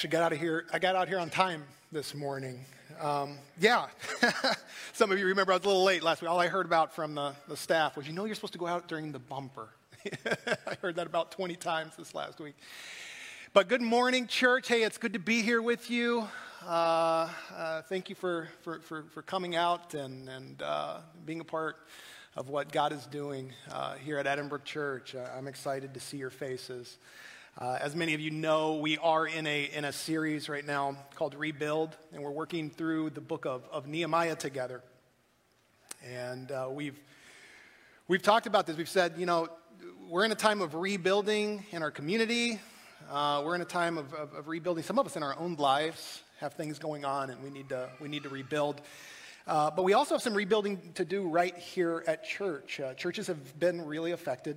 Actually got out of here. I got out here on time this morning. Um, yeah, some of you remember I was a little late last week. All I heard about from the, the staff was, you know, you're supposed to go out during the bumper. I heard that about 20 times this last week. But good morning, church. Hey, it's good to be here with you. Uh, uh, thank you for, for, for, for, coming out and, and uh, being a part of what God is doing uh, here at Edinbrook Church. Uh, I'm excited to see your faces. Uh, as many of you know, we are in a, in a series right now called Rebuild, and we're working through the book of, of Nehemiah together. And uh, we've, we've talked about this. We've said, you know, we're in a time of rebuilding in our community. Uh, we're in a time of, of, of, rebuilding. Some of us in our own lives have things going on, and we need to, we need to rebuild. Uh, but we also have some rebuilding to do right here at church. Uh, churches have been really affected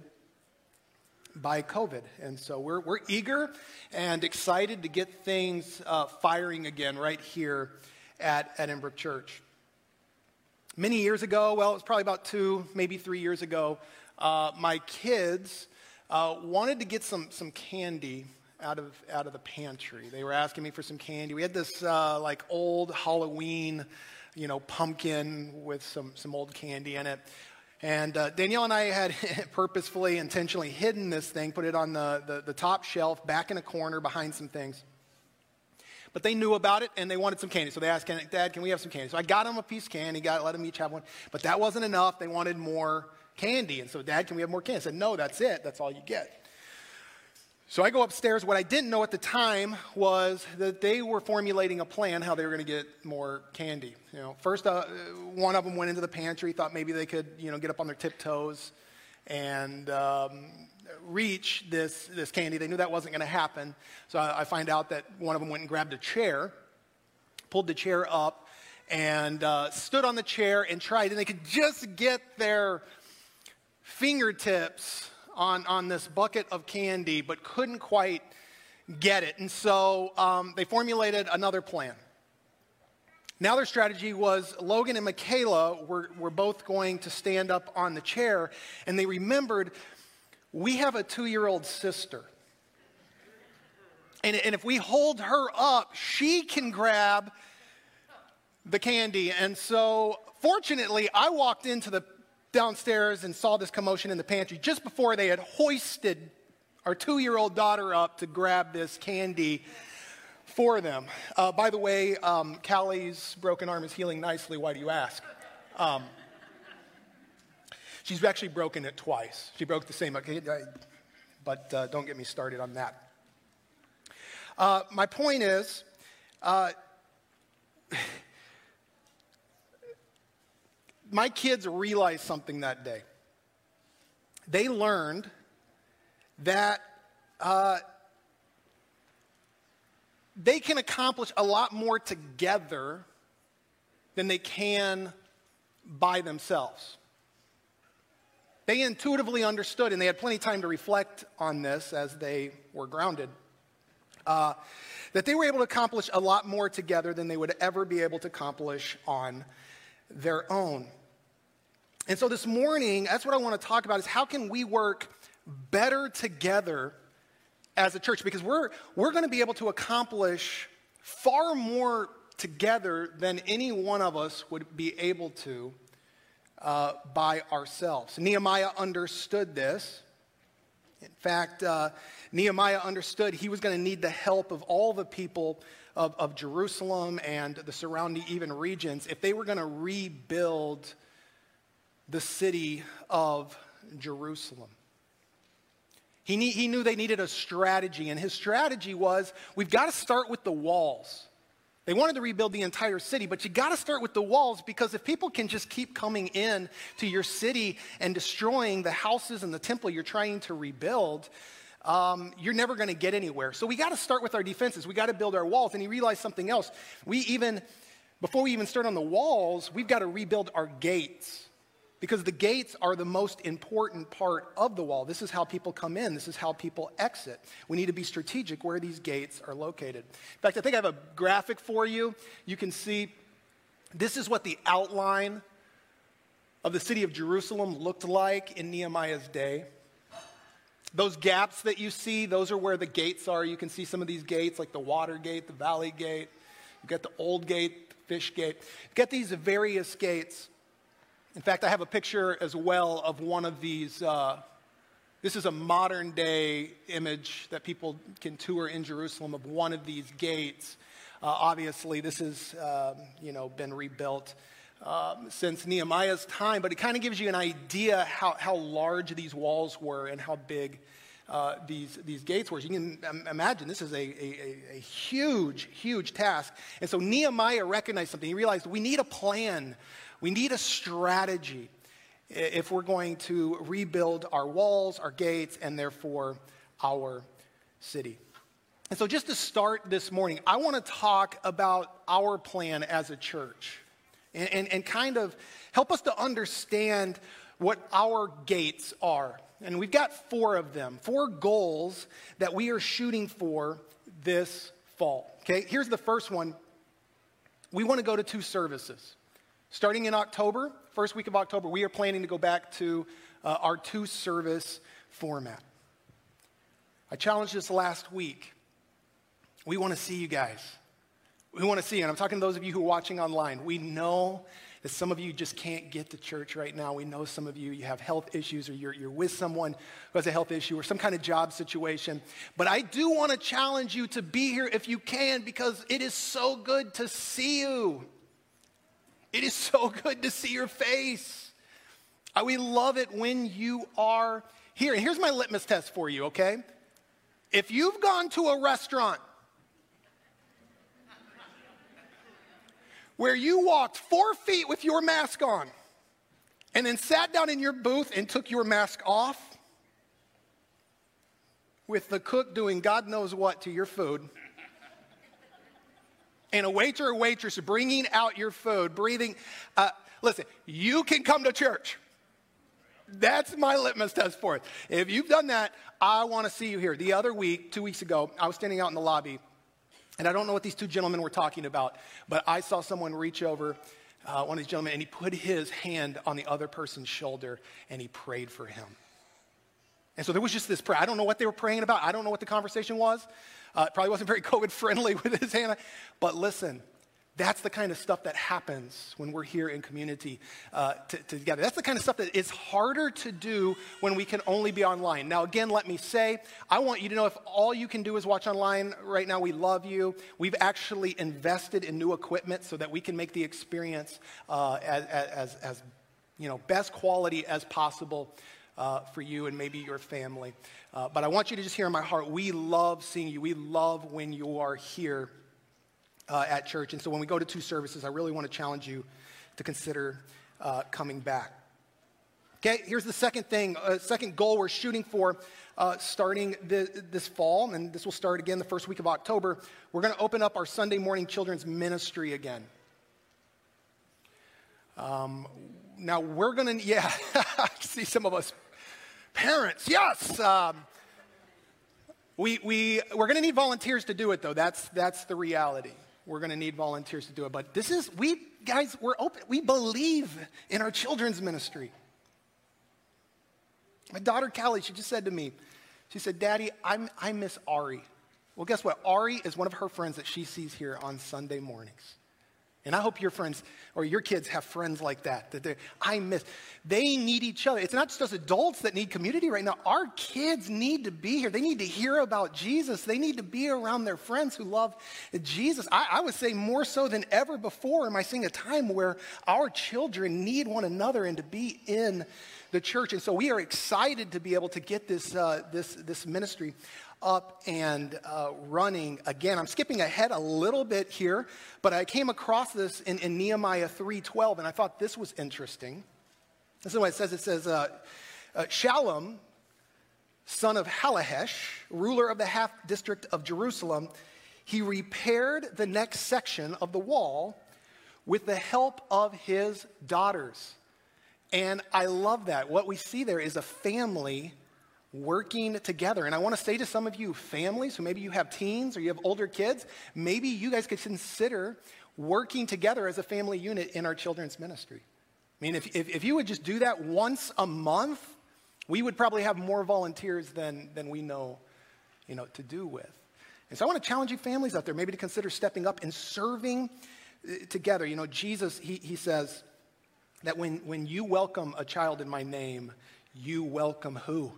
by COVID. And so we're, we're eager and excited to get things uh, firing again right here at Edinbrook Church. Many years ago, well, it was probably about two, maybe three years ago, uh, my kids uh, wanted to get some, some candy out of, out of the pantry. They were asking me for some candy. We had this uh, like old Halloween, you know, pumpkin with some, some old candy in it. And uh, Danielle and I had purposefully, intentionally hidden this thing, put it on the, the, the, top shelf, back in a corner behind some things. But they knew about it and they wanted some candy. So they asked, Dad, can we have some candy? So I got them a piece of candy, got, let them each have one. But that wasn't enough. They wanted more candy. And so, Dad, can we have more candy? I said, No, that's it. That's all you get. So I go upstairs. What I didn't know at the time was that they were formulating a plan how they were going to get more candy. You know, first uh, one of them went into the pantry, thought maybe they could, you know, get up on their tiptoes and um, reach this this candy. They knew that wasn't going to happen. So I, I, find out that one of them went and grabbed a chair, pulled the chair up, and uh, stood on the chair and tried, and they could just get their fingertips on, on this bucket of candy, but couldn't quite get it. And so um, they formulated another plan. Now, their strategy was Logan and Michaela were, were both going to stand up on the chair, and they remembered we have a two year old sister. And, and if we hold her up, she can grab the candy. And so, fortunately, I walked into the downstairs and saw this commotion in the pantry just before they had hoisted our two year old daughter up to grab this candy for them. Uh, by the way, um, Callie's broken arm is healing nicely. Why do you ask? Um, she's actually broken it twice. She broke the same, but uh, don't get me started on that. Uh, my point is, uh, my kids realized something that day. They learned that uh, they can accomplish a lot more together than they can by themselves. They intuitively understood, and they had plenty of time to reflect on this as they were grounded, uh, that they were able to accomplish a lot more together than they would ever be able to accomplish on their own. And so this morning, that's what I want to talk about is how can we work better together as a church? Because we're, we're going to be able to accomplish far more together than any one of us would be able to uh, by ourselves. Nehemiah understood this. In fact, uh, Nehemiah understood he was going to need the help of all the people of, of Jerusalem and the surrounding even regions if they were going to rebuild the city of Jerusalem. He, he knew they needed a strategy, and his strategy was we've got to start with the walls. They wanted to rebuild the entire city, but you got to start with the walls because if people can just keep coming in to your city and destroying the houses and the temple you're trying to rebuild, um, you're never going to get anywhere. So we got to start with our defenses. We got to build our walls. And he realized something else. We even, before we even start on the walls, we've got to rebuild our gates because the gates are the most important part of the wall. This is how people come in, this is how people exit. We need to be strategic where these gates are located. In fact, I think I have a graphic for you. You can see this is what the outline of the city of Jerusalem looked like in Nehemiah's day. Those gaps that you see, those are where the gates are. You can see some of these gates, like the water gate, the valley gate. You've got the old gate, fish gate. You've got these various gates. In fact, I have a picture as well of one of these. Uh, this is a modern day image that people can tour in Jerusalem of one of these gates. Uh, obviously, this has um, you know been rebuilt um, since Nehemiah's time, but it kind of gives you an idea how, how large these walls were and how big uh, these, these gates were. You can imagine this is a, a, a, huge, huge task. And so Nehemiah recognized something. He realized we need a plan, we need a strategy if we're going to rebuild our walls, our gates, and therefore our city. And so, just to start this morning, I want to talk about our plan as a church and, and, and kind of help us to understand what our gates are. And we've got four of them, four goals that we are shooting for this fall. Okay, here's the first one. We want to go to two services. Starting in October, first week of October, we are planning to go back to uh, our two service format. I challenged this last week. We want to see you guys. We want to see, you. and I'm talking to those of you who are watching online. We know that some of you just can't get to church right now. We know some of you, you have health issues or you're, you're with someone who has a health issue or some kind of job situation. But I do want to challenge you to be here if you can because it is so good to see you. It is so good to see your face. Uh, we love it when you are here. And here's my litmus test for you, okay? If you've gone to a restaurant where you walked four feet with your mask on and then sat down in your booth and took your mask off with the cook doing God knows what to your food. And a waiter or waitress bringing out your food, breathing. Uh, listen, you can come to church. That's my litmus test for it. If you've done that, I want to see you here. The other week, two weeks ago, I was standing out in the lobby and I don't know what these two gentlemen were talking about, but I saw someone reach over, uh, one of these gentlemen, and he put his hand on the other person's shoulder and he prayed for him. And so there was just this prayer. I don't know what they were praying about. I don't know what the conversation was. Uh, probably wasn't very COVID friendly with his hand. But listen, that's the kind of stuff that happens when we're here in community uh, to, together. That's the kind of stuff that is harder to do when we can only be online. Now, again, let me say, I want you to know if all you can do is watch online right now, we love you. We've actually invested in new equipment so that we can make the experience uh, as, as, as, you know, best quality as possible. Uh, for you and maybe your family. Uh, but I want you to just hear in my heart, we love seeing you. We love when you are here uh, at church. And so when we go to two services, I really want to challenge you to consider uh, coming back. Okay, here's the second thing, uh, second goal we're shooting for uh, starting the, this fall, and this will start again the first week of October. We're going to open up our Sunday morning children's ministry again. Um, now, we're going to, yeah, I see some of us parents, yes. Um, we, we, we're going to need volunteers to do it, though. That's, that's the reality. We're going to need volunteers to do it. But this is, we guys, we're open. We believe in our children's ministry. My daughter Callie, she just said to me, she said, Daddy, I'm, I miss Ari. Well, guess what? Ari is one of her friends that she sees here on Sunday mornings. And I hope your friends or your kids have friends like that, that they. I miss. They need each other. It's not just us adults that need community right now. Our kids need to be here. They need to hear about Jesus. They need to be around their friends who love Jesus. I, I would say more so than ever before am I seeing a time where our children need one another and to be in the church. And so we are excited to be able to get this, uh, this, this ministry up and uh, running again. I'm skipping ahead a little bit here, but I came across this in, in Nehemiah 3.12, and I thought this was interesting. This is what it says. It says, uh, uh, Shallum, son of Hallohesh, ruler of the half district of Jerusalem, he repaired the next section of the wall with the help of his daughters. And I love that. What we see there is a family working together. And I want to say to some of you families who maybe you have teens or you have older kids, maybe you guys could consider working together as a family unit in our children's ministry. I mean, if, if, if you would just do that once a month, we would probably have more volunteers than, than we know, you know, to do with. And so I want to challenge you families out there maybe to consider stepping up and serving uh, together. You know, Jesus, he, he says that when, when you welcome a child in my name, you welcome who?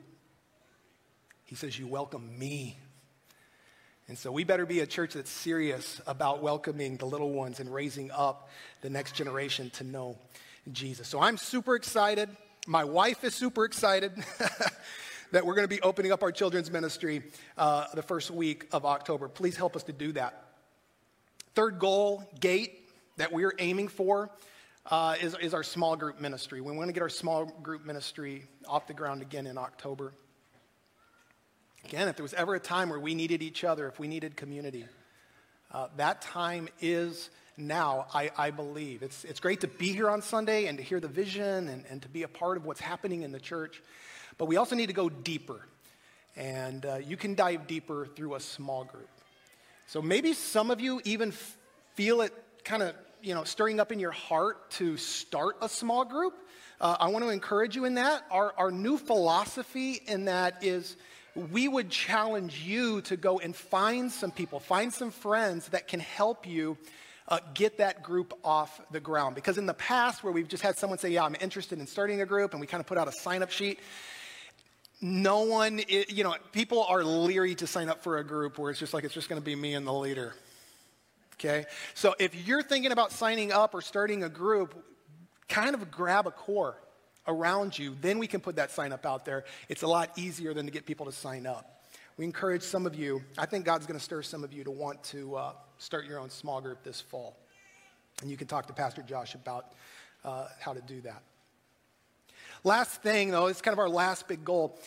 He says, You welcome me. And so we better be a church that's serious about welcoming the little ones and raising up the next generation to know Jesus. So I'm super excited. My wife is super excited that we're going to be opening up our children's ministry uh, the first week of October. Please help us to do that. Third goal, gate that we're aiming for uh, is, is our small group ministry. We want to get our small group ministry off the ground again in October. Again, if there was ever a time where we needed each other, if we needed community, uh, that time is now, I, I, believe. It's, it's great to be here on Sunday and to hear the vision and, and to be a part of what's happening in the church, but we also need to go deeper. And uh, you can dive deeper through a small group. So maybe some of you even f- feel it kind of you know, stirring up in your heart to start a small group. Uh, I want to encourage you in that. Our, our new philosophy in that is we would challenge you to go and find some people, find some friends that can help you uh, get that group off the ground. Because in the past, where we've just had someone say, Yeah, I'm interested in starting a group, and we kind of put out a sign up sheet, no one, you know, people are leery to sign up for a group where it's just like it's just going to be me and the leader. Okay? So if you're thinking about signing up or starting a group, kind of grab a core around you, then we can put that sign up out there. It's a lot easier than to get people to sign up. We encourage some of you, I think God's going to stir some of you to want to uh, start your own small group this fall. And you can talk to Pastor Josh about uh, how to do that. Last thing, though, it's kind of our last big goal.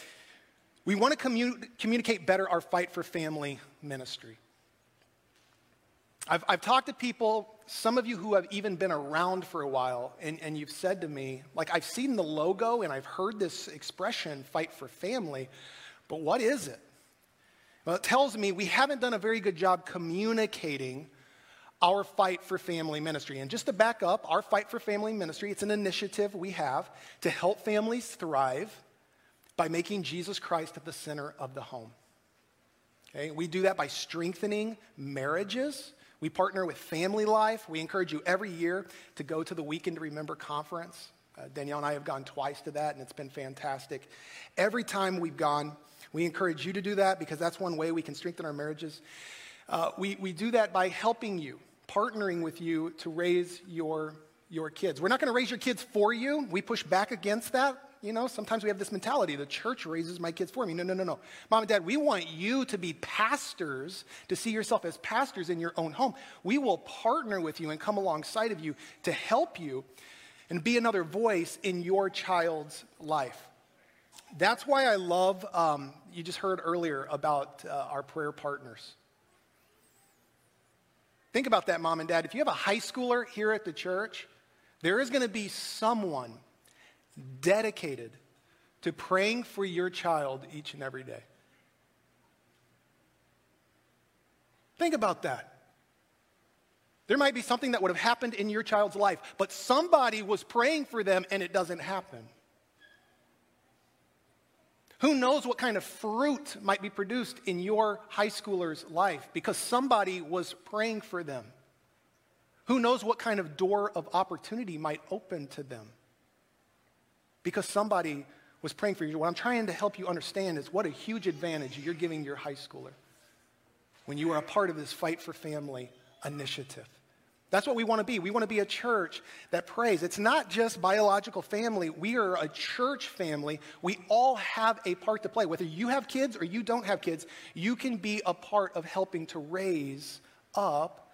We want to commu- communicate better our fight for family ministry. I've, I've talked to people, some of you who have even been around for a while, and, and you've said to me, like, I've seen the logo and I've heard this expression, fight for family, but what is it? Well, it tells me we haven't done a very good job communicating our fight for family ministry. And just to back up, our fight for family ministry, it's an initiative we have to help families thrive by making Jesus Christ at the center of the home. Okay? We do that by strengthening marriages we partner with Family Life. We encourage you every year to go to the Weekend to Remember conference. Uh, Danielle and I have gone twice to that, and it's been fantastic. Every time we've gone, we encourage you to do that because that's one way we can strengthen our marriages. Uh, we, we do that by helping you, partnering with you to raise your, your kids. We're not going to raise your kids for you. We push back against that. You know, sometimes we have this mentality the church raises my kids for me. No, no, no, no. Mom and dad, we want you to be pastors, to see yourself as pastors in your own home. We will partner with you and come alongside of you to help you and be another voice in your child's life. That's why I love, um, you just heard earlier about uh, our prayer partners. Think about that, mom and dad. If you have a high schooler here at the church, there is going to be someone dedicated to praying for your child each and every day. Think about that. There might be something that would have happened in your child's life, but somebody was praying for them and it doesn't happen. Who knows what kind of fruit might be produced in your high schooler's life because somebody was praying for them? Who knows what kind of door of opportunity might open to them? Because somebody was praying for you. What I'm trying to help you understand is what a huge advantage you're giving your high schooler when you are a part of this Fight for Family initiative. That's what we want to be. We want to be a church that prays. It's not just biological family. We are a church family. We all have a part to play. Whether you have kids or you don't have kids, you can be a part of helping to raise up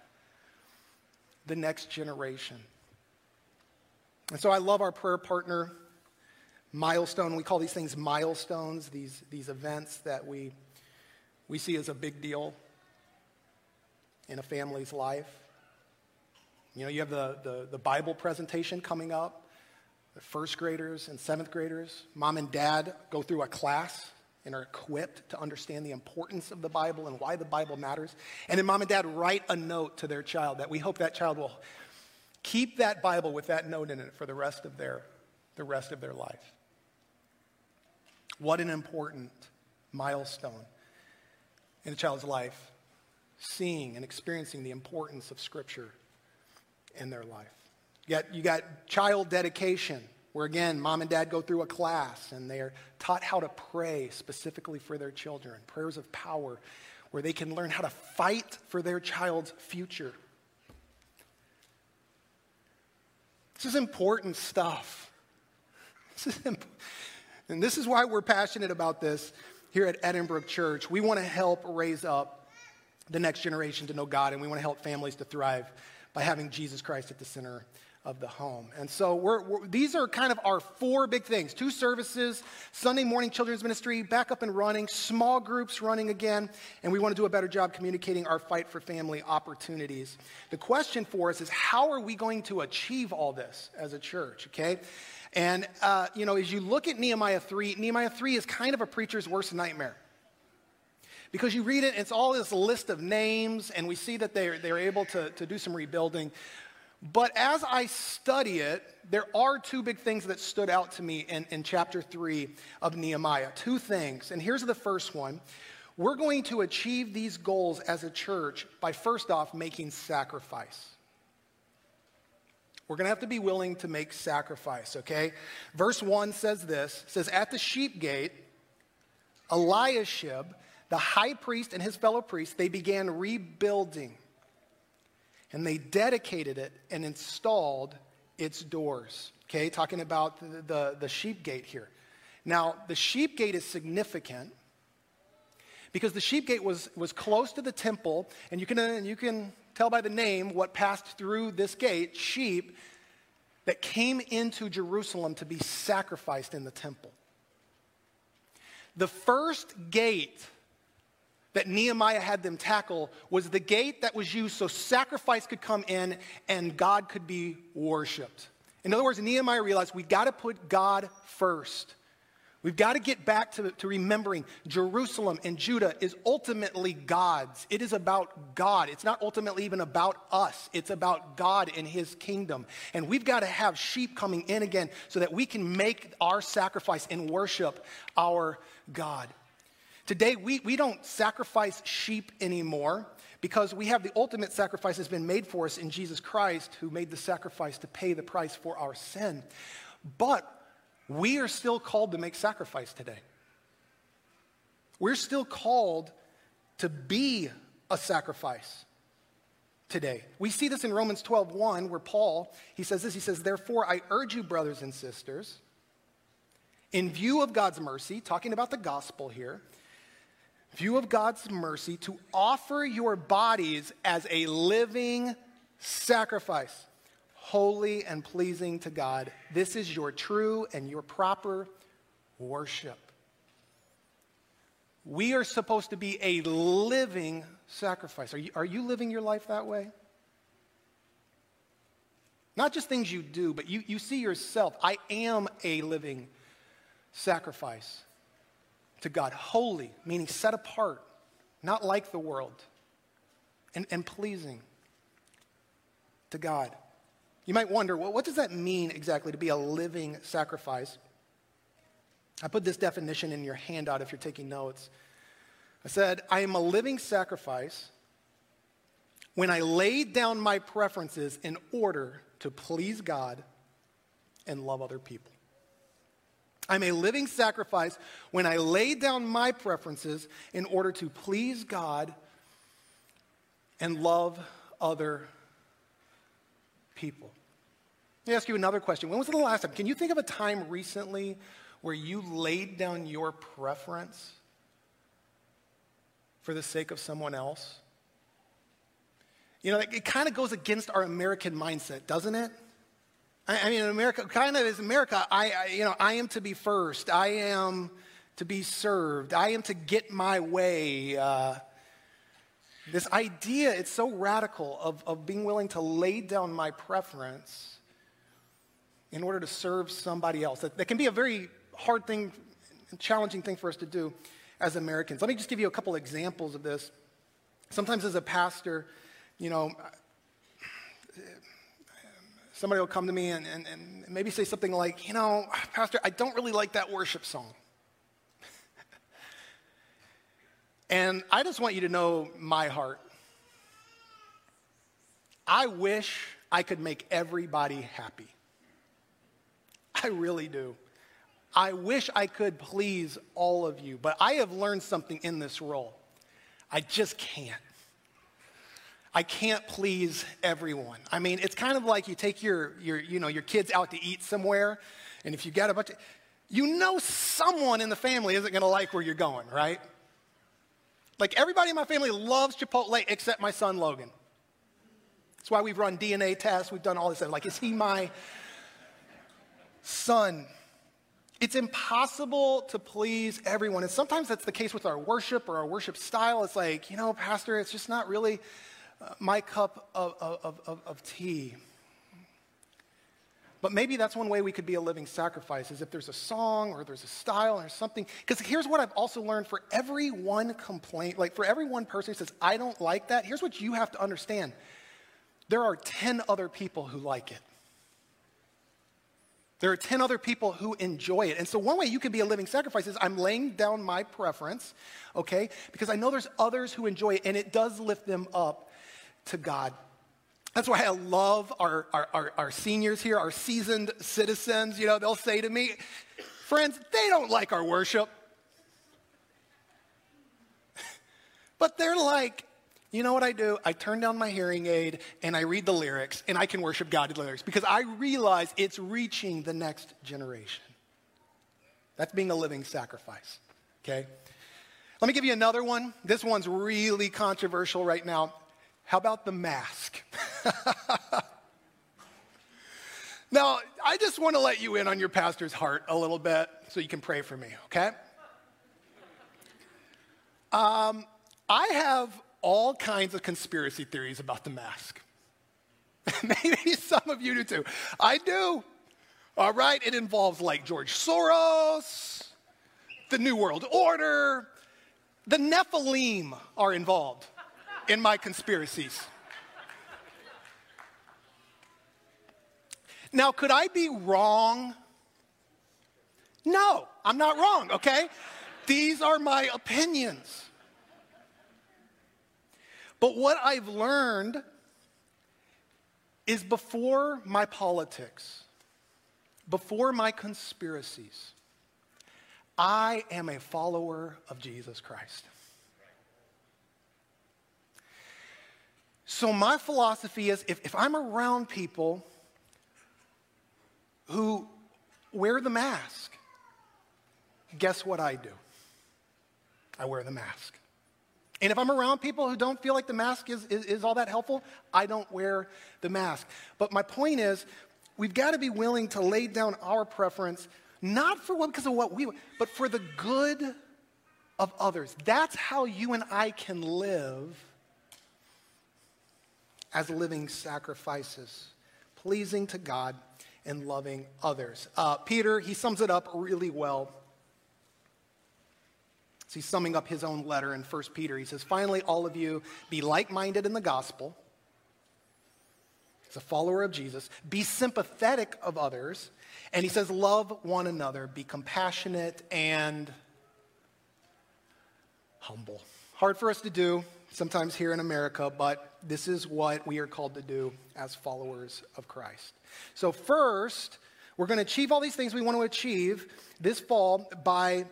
the next generation. And so I love our prayer partner milestone. We call these things milestones, these, these events that we, we see as a big deal in a family's life. You know, you have the, the, the Bible presentation coming up. The first graders and seventh graders, mom and dad go through a class and are equipped to understand the importance of the Bible and why the Bible matters. And then mom and dad write a note to their child that we hope that child will keep that Bible with that note in it for the rest of their, the rest of their life. What an important milestone in a child's life, seeing and experiencing the importance of Scripture in their life. You got, you got child dedication, where again, mom and dad go through a class and they're taught how to pray specifically for their children, prayers of power, where they can learn how to fight for their child's future. This is important stuff. This is imp- and this is why we're passionate about this here at Edinbrook Church. We want to help raise up the next generation to know God, and we want to help families to thrive by having Jesus Christ at the center of the home. And so we're, we're, these are kind of our four big things two services, Sunday morning children's ministry, back up and running, small groups running again, and we want to do a better job communicating our fight for family opportunities. The question for us is how are we going to achieve all this as a church, okay? And, uh, you know, as you look at Nehemiah 3, Nehemiah 3 is kind of a preacher's worst nightmare. Because you read it, it's all this list of names, and we see that they're, they're able to, to do some rebuilding. But as I study it, there are two big things that stood out to me in, in chapter 3 of Nehemiah. Two things. And here's the first one. We're going to achieve these goals as a church by first off making sacrifice. We're going to have to be willing to make sacrifice, okay? Verse 1 says this says, At the sheep gate, Eliashib, the high priest, and his fellow priests, they began rebuilding and they dedicated it and installed its doors. Okay, talking about the, the, the sheep gate here. Now, the sheep gate is significant because the sheep gate was, was close to the temple, and you can, you can tell by the name what passed through this gate sheep that came into Jerusalem to be sacrificed in the temple. The first gate that Nehemiah had them tackle was the gate that was used so sacrifice could come in and God could be worshiped. In other words, Nehemiah realized we got to put God first. We've got to get back to, to remembering Jerusalem and Judah is ultimately God's. It is about God. It's not ultimately even about us, it's about God and His kingdom. And we've got to have sheep coming in again so that we can make our sacrifice and worship our God. Today, we, we don't sacrifice sheep anymore because we have the ultimate sacrifice has been made for us in Jesus Christ, who made the sacrifice to pay the price for our sin. But we are still called to make sacrifice today. We're still called to be a sacrifice today. We see this in Romans 12:1 where Paul, he says this, he says, "Therefore I urge you brothers and sisters, in view of God's mercy, talking about the gospel here, view of God's mercy to offer your bodies as a living sacrifice, holy and pleasing to God. This is your true and your proper worship. We are supposed to be a living sacrifice. Are you, are you living your life that way? Not just things you do, but you, you see yourself. I am a living sacrifice to God. Holy, meaning set apart, not like the world, and, and pleasing to God. You might wonder, well, what does that mean exactly to be a living sacrifice? I put this definition in your handout if you're taking notes. I said, I am a living sacrifice when I laid down my preferences in order to please God and love other people. I'm a living sacrifice when I lay down my preferences in order to please God and love other people. Let me ask you another question. When was the last time? Can you think of a time recently where you laid down your preference for the sake of someone else? You know, it kind of goes against our American mindset, doesn't it? I, mean, America, kind of is America, I, I, you know, I am to be first. I am to be served. I am to get my way. Uh, this idea, it's so radical of, of being willing to lay down my preference in order to serve somebody else. That, that can be a very hard thing, challenging thing for us to do as Americans. Let me just give you a couple examples of this. Sometimes as a pastor, you know, somebody will come to me and, and, and maybe say something like, you know, Pastor, I don't really like that worship song. And I just want you to know my heart. I wish I could make everybody happy. I really do. I wish I could please all of you, but I have learned something in this role. I just can't. I can't please everyone. I mean, it's kind of like you take your, your, you know, your kids out to eat somewhere, and if you got a bunch of, you know someone in the family isn't to like where you're going, right? Like everybody in my family loves Chipotle except my son Logan. That's why we've run DNA tests, we've done all this stuff. Like, is he my son? It's impossible to please everyone. And sometimes that's the case with our worship or our worship style. It's like, you know, Pastor, it's just not really uh, my cup of, of, of, of tea. But maybe that's one way we could be a living sacrifice is if there's a song or there's a style or something. Because here's what I've also learned for every one complaint, like for every one person who says, I don't like that, here's what you have to understand there are 10 other people who like it. There are 10 other people who enjoy it. And so, one way you can be a living sacrifice is I'm laying down my preference, okay? Because I know there's others who enjoy it, and it does lift them up to God. That's why I love our, our, our, our seniors here, our seasoned citizens. You know, they'll say to me, friends, they don't like our worship. but they're like, you know what I do? I turn down my hearing aid and I read the lyrics and I can worship God with lyrics because I realize it's reaching the next generation. That's being a living sacrifice, okay? Let me give you another one. This one's really controversial right now. How about the mask? now, I just want to let you in on your pastor's heart a little bit so you can pray for me, okay? Um, I have all kinds of conspiracy theories about the mask. Maybe some of you do too. I do. All right, it involves like George Soros, the New World Order, the Nephilim are involved in my conspiracies. Now, could I be wrong? No, I'm not wrong, okay? These are my opinions. But what I've learned is before my politics, before my conspiracies, I am a follower of Jesus Christ. So, my philosophy is if, if I'm around people who wear the mask, guess what I do? I wear the mask. And if I'm around people who don't feel like the mask is, is, is, all that helpful, I don't wear the mask. But my point is, we've got to be willing to lay down our preference, not for what, because of what we want, but for the good of others. That's how you and I can live as living sacrifices, pleasing to God and loving others. Uh, Peter, he sums it up really well so he's summing up his own letter in 1 Peter. He says, Finally, all of you be like minded in the gospel. As a follower of Jesus, be sympathetic of others. And he says, Love one another, be compassionate and humble. Hard for us to do sometimes here in America, but this is what we are called to do as followers of Christ. So, first, we're going to achieve all these things we want to achieve this fall by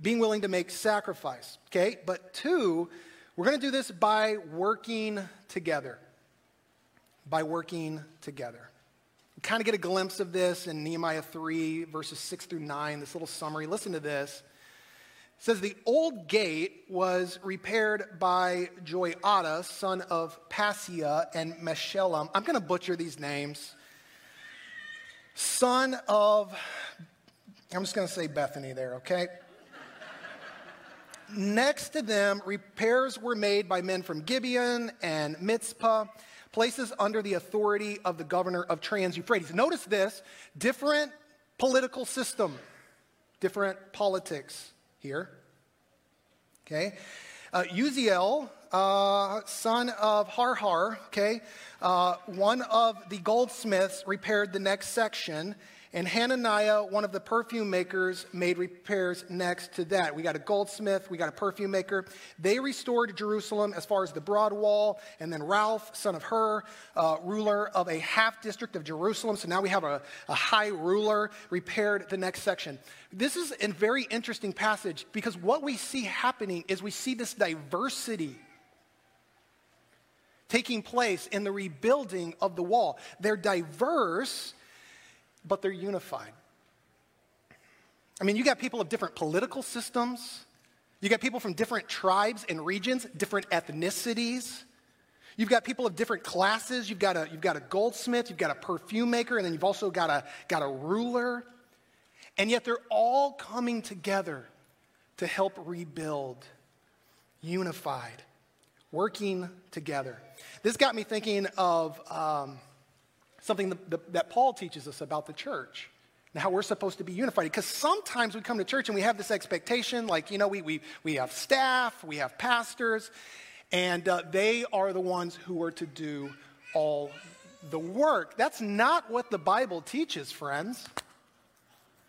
being willing to make sacrifice, okay? But two, we're going to do this by working together. By working together. Kind of get a glimpse of this in Nehemiah 3, verses 6 through 9, this little summary. Listen to this. It says, The old gate was repaired by Joiada, son of Paseah and Meshullam. I'm going to butcher these names. Son of, I'm just going to say Bethany there, okay? Next to them, repairs were made by men from Gibeon and Mizpah, places under the authority of the governor of Trans Euphrates. Notice this different political system, different politics here. Okay? Uh, Uzziel, uh, son of Harhar, okay, uh, one of the goldsmiths repaired the next section, And Hananiah, one of the perfume makers, made repairs next to that. We got a goldsmith, we got a perfume maker. They restored Jerusalem as far as the broad wall. And then Ralph, son of Hur, uh, ruler of a half district of Jerusalem. So now we have a, a high ruler, repaired the next section. This is a very interesting passage because what we see happening is we see this diversity taking place in the rebuilding of the wall. They're diverse but they're unified. I mean, you got people of different political systems, you got people from different tribes and regions, different ethnicities. You've got people of different classes. You've got a, you've got a goldsmith, you've got a perfume maker, and then you've also got a, got a ruler. And yet they're all coming together to help rebuild, unified, working together. This got me thinking of um, something that, that Paul teaches us about the church and how we're supposed to be unified. Because sometimes we come to church and we have this expectation, like, you know, we, we, we have staff, we have pastors, and uh, they are the ones who are to do all the work. That's not what the Bible teaches, friends.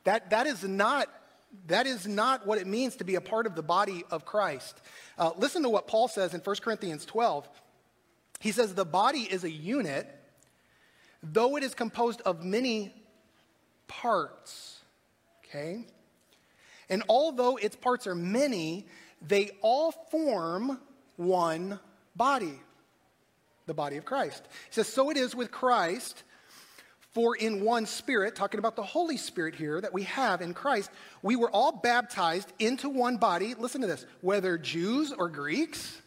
That, that, is, not, that is not what it means to be a part of the body of Christ. Uh, listen to what Paul says in 1 Corinthians 12. He says, The body is a unit though it is composed of many parts, okay? And although its parts are many, they all form one body, the body of Christ. He says, So it is with Christ, for in one spirit, talking about the Holy Spirit here that we have in Christ, we were all baptized into one body. Listen to this whether Jews or Greeks,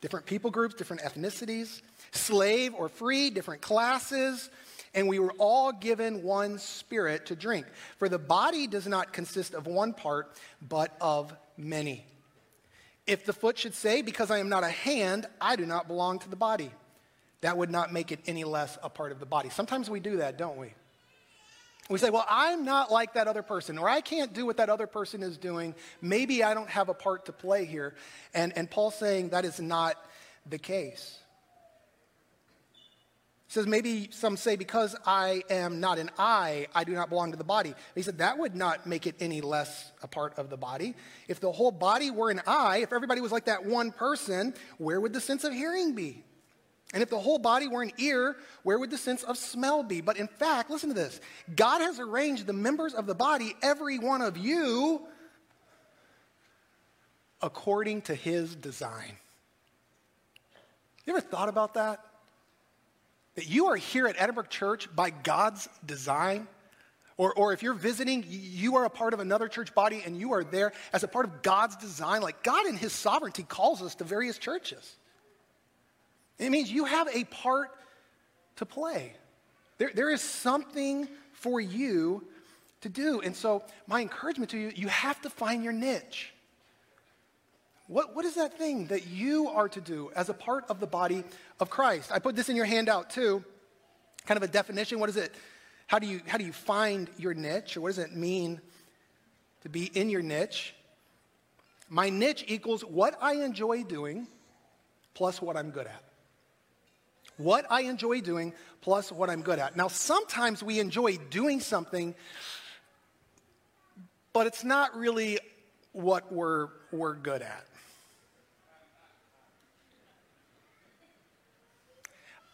different people groups, different ethnicities slave or free, different classes, and we were all given one spirit to drink. For the body does not consist of one part, but of many. If the foot should say, Because I am not a hand, I do not belong to the body, that would not make it any less a part of the body. Sometimes we do that, don't we? We say, Well, I'm not like that other person, or I can't do what that other person is doing. Maybe I don't have a part to play here. And, and Paul's saying that is not the case. He says, maybe some say, because I am not an eye, I do not belong to the body. He said, that would not make it any less a part of the body. If the whole body were an eye, if everybody was like that one person, where would the sense of hearing be? And if the whole body were an ear, where would the sense of smell be? But in fact, listen to this God has arranged the members of the body, every one of you, according to his design. You ever thought about that? that you are here at Edinbrook Church by God's design. Or, or if you're visiting, you are a part of another church body and you are there as a part of God's design. Like God in His sovereignty calls us to various churches. It means you have a part to play. There, there is something for you to do. And so, my encouragement to you, you have to find your niche. What, what is that thing that you are to do as a part of the body of Christ? I put this in your handout too, kind of a definition. What is it? How do you, how do you find your niche? Or what does it mean to be in your niche? My niche equals what I enjoy doing plus what I'm good at. What I enjoy doing plus what I'm good at. Now, sometimes we enjoy doing something, but it's not really what we're, we're good at.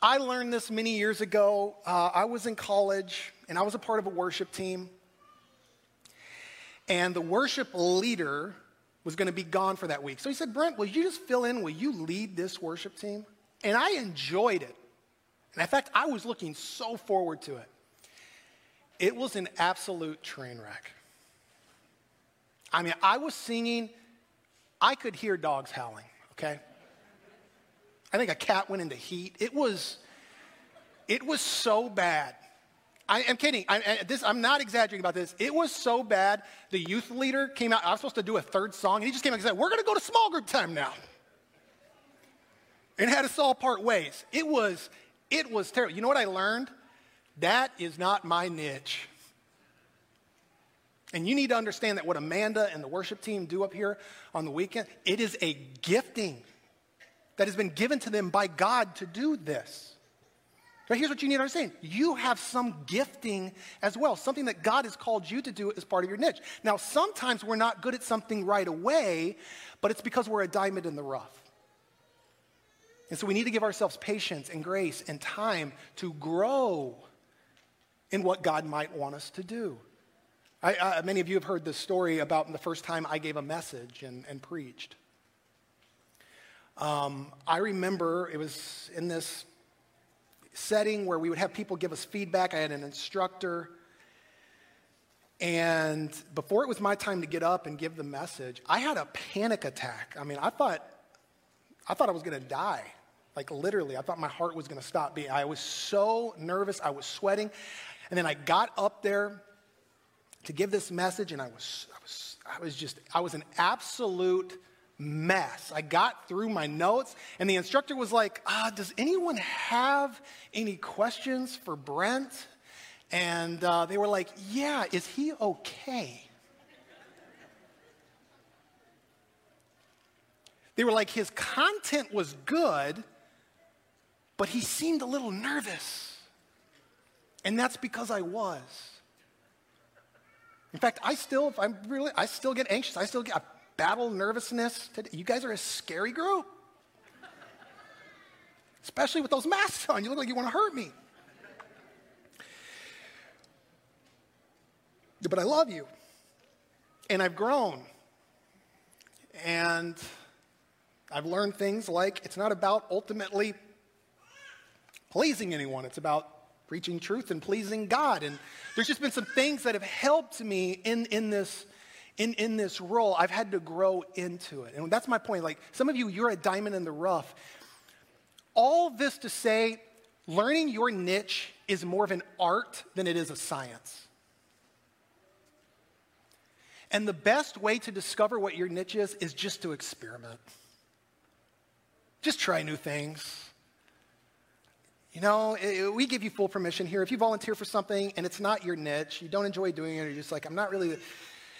I learned this many years ago. Uh, I was in college and I was a part of a worship team. And the worship leader was going to be gone for that week. So he said, Brent, will you just fill in? Will you lead this worship team? And I enjoyed it. And in fact, I was looking so forward to it. It was an absolute train wreck. I mean, I was singing, I could hear dogs howling, okay? I think a cat went into heat. It was, it was so bad. I am kidding. I, this, I'm not exaggerating about this. It was so bad. The youth leader came out. I was supposed to do a third song, and he just came out and said, "We're going to go to small group time now," and had us all part ways. It was, it was terrible. You know what I learned? That is not my niche. And you need to understand that what Amanda and the worship team do up here on the weekend, it is a gifting that has been given to them by God to do this. But here's what you need to understand you have some gifting as well, something that God has called you to do as part of your niche. Now, sometimes we're not good at something right away, but it's because we're a diamond in the rough. And so we need to give ourselves patience and grace and time to grow in what God might want us to do. I, many of you have heard this story about the first time I gave a message and, and preached. Um, I remember it was in this setting where we would have people give us feedback. I had an instructor. And before it was my time to get up and give the message, I had a panic attack. I mean, I thought, I thought I was going to die. Like literally, I thought my heart was going to stop beating. I was so nervous. I was sweating. And then I got up there to give this message, and I was, I was, I was just, I was an absolute mess. I got through my notes, and the instructor was like, ah, Does anyone have any questions for Brent? And uh, they were like, Yeah, is he okay? They were like, His content was good, but he seemed a little nervous. And that's because I was. In fact, I still, if I'm really, I still get anxious. I still get, I battle nervousness. Today. You guys are a scary group. Especially with those masks on. You look like you want to hurt me. But I love you. And I've grown. And I've learned things like it's not about ultimately pleasing anyone, it's about preaching truth and pleasing God. And there's just been some things that have helped me in, in this in, in this role, I've had to grow into it. And that's my point. Like some of you, you're a diamond in the rough. All this to say, learning your niche is more of an art than it is a science. And the best way to discover what your niche is is just to experiment. Just try new things. You know, it, we give you full permission here. If you volunteer for something and it's not your niche, you don't enjoy doing it, you're just like, I'm not really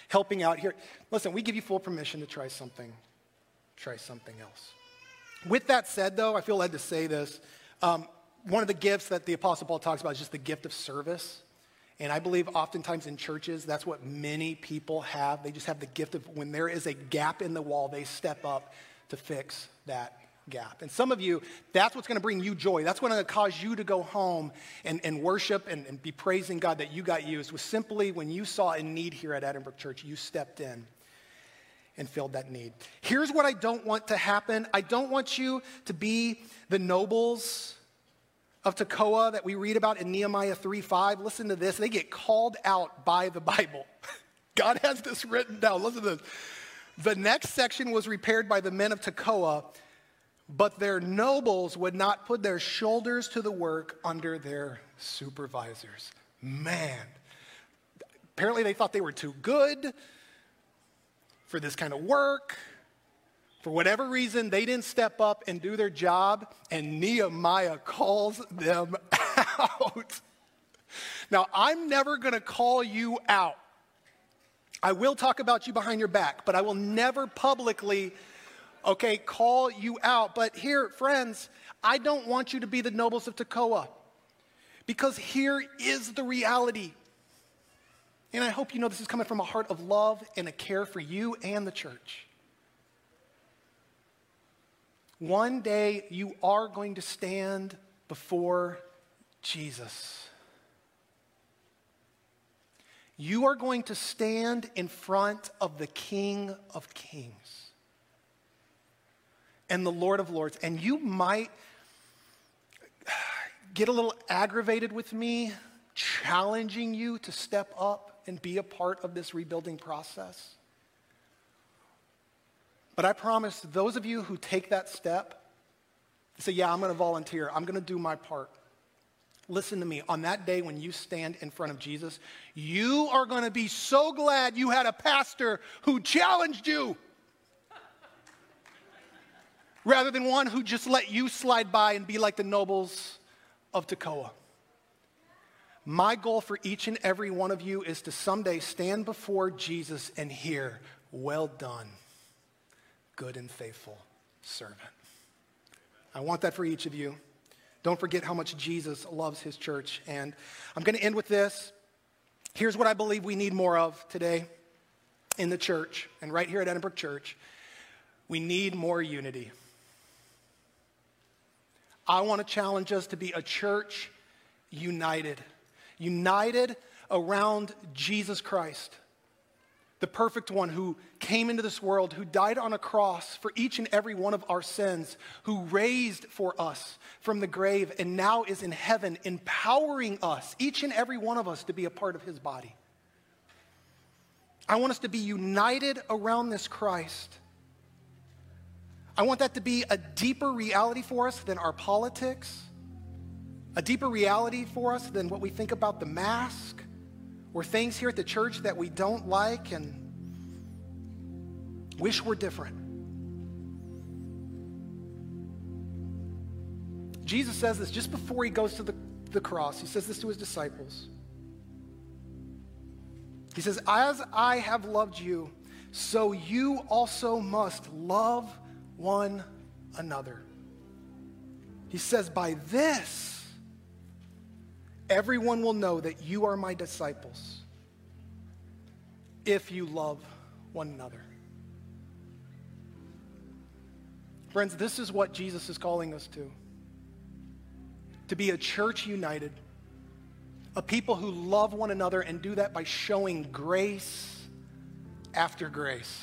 helping out here. Listen, we give you full permission to try something, try something else. With that said, though, I feel led to say this. Um, one of the gifts that the Apostle Paul talks about is just the gift of service. And I believe oftentimes in churches, that's what many people have. They just have the gift of when there is a gap in the wall, they step up to fix that gap. And some of you, that's what's going to bring you joy. That's what's going to cause you to go home and, and worship and, and be praising God that you got used was simply when you saw a need here at Edinbrook Church, you stepped in and filled that need. Here's what I don't want to happen I don't want you to be the nobles of Tekoa that we read about in Nehemiah 3 5. Listen to this. They get called out by the Bible. God has this written down. Listen to this. The next section was repaired by the men of Tekoa but their nobles would not put their shoulders to the work under their supervisors. Man. Apparently, they thought they were too good for this kind of work. For whatever reason, they didn't step up and do their job, and Nehemiah calls them out. Now, I'm never going to call you out. I will talk about you behind your back, but I will never publicly okay, call you out. But here, friends, I don't want you to be the nobles of Tekoa because here is the reality. And I hope you know this is coming from a heart of love and a care for you and the church. One day you are going to stand before Jesus. You are going to stand in front of the King of Kings and the Lord of Lords. And you might get a little aggravated with me, challenging you to step up and be a part of this rebuilding process. But I promise those of you who take that step, say, Yeah, I'm going to volunteer, I'm going to do my part. Listen to me. On that day when you stand in front of Jesus, you are going to be so glad you had a pastor who challenged you rather than one who just let you slide by and be like the nobles of Tekoa. My goal for each and every one of you is to someday stand before Jesus and hear, Well done, good and faithful servant. I want that for each of you. Don't forget how much Jesus loves his church. And I'm going to end with this. Here's what I believe we need more of today in the church and right here at Edinbrook Church. We need more unity. I want to challenge us to be a church united, united around Jesus Christ, the perfect one who came into this world, who died on a cross for each and every one of our sins, who raised for us from the grave, and now is in heaven, empowering us, each and every one of us, to be a part of his body. I want us to be united around this Christ. I want that to be a deeper reality for us than our politics, a deeper reality for us than what we think about the mask or things here at the church that we don't like and wish were different. Jesus says this just before he goes to the, the cross. He says this to his disciples. He says, As I have loved you, so you also must love one another. He says, By this, everyone will know that you are my disciples if you love one another. Friends, this is what Jesus is calling us to to be a church united, a people who love one another and do that by showing grace after grace.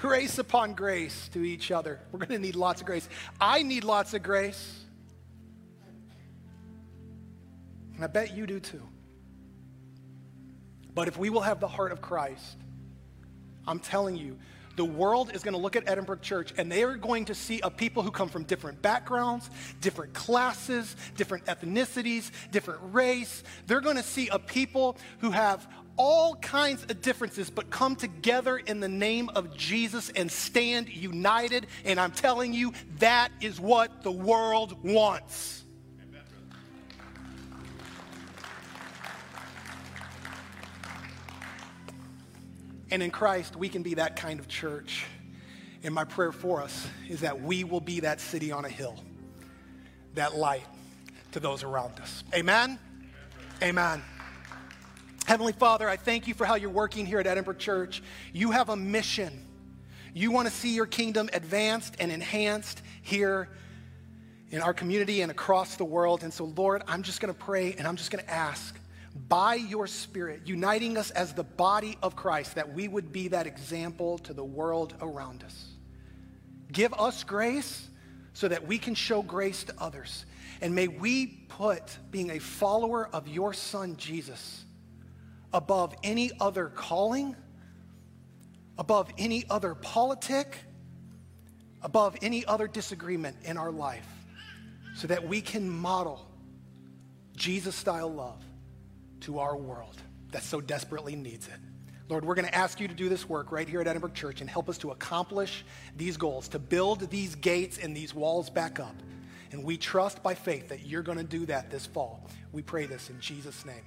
Grace upon grace to each other. We're going to need lots of grace. I need lots of grace. And I bet you do too. But if we will have the heart of Christ, I'm telling you, the world is going to look at Edinbrook Church and they are going to see a people who come from different backgrounds, different classes, different ethnicities, different race. They're going to see a people who have all kinds of differences, but come together in the name of Jesus and stand united. And I'm telling you, that is what the world wants. And in Christ, we can be that kind of church. And my prayer for us is that we will be that city on a hill, that light to those around us. Amen? Amen. Heavenly Father, I thank you for how you're working here at Edinbrook Church. You have a mission. You want to see your kingdom advanced and enhanced here in our community and across the world. And so, Lord, I'm just going to pray and I'm just going to ask by your Spirit, uniting us as the body of Christ, that we would be that example to the world around us. Give us grace so that we can show grace to others. And may we put being a follower of your Son, Jesus, above any other calling, above any other politic, above any other disagreement in our life, so that we can model Jesus style love to our world that so desperately needs it. Lord, we're going to ask you to do this work right here at Edinbrook Church and help us to accomplish these goals, to build these gates and these walls back up. And we trust by faith that you're going to do that this fall. We pray this in Jesus' name.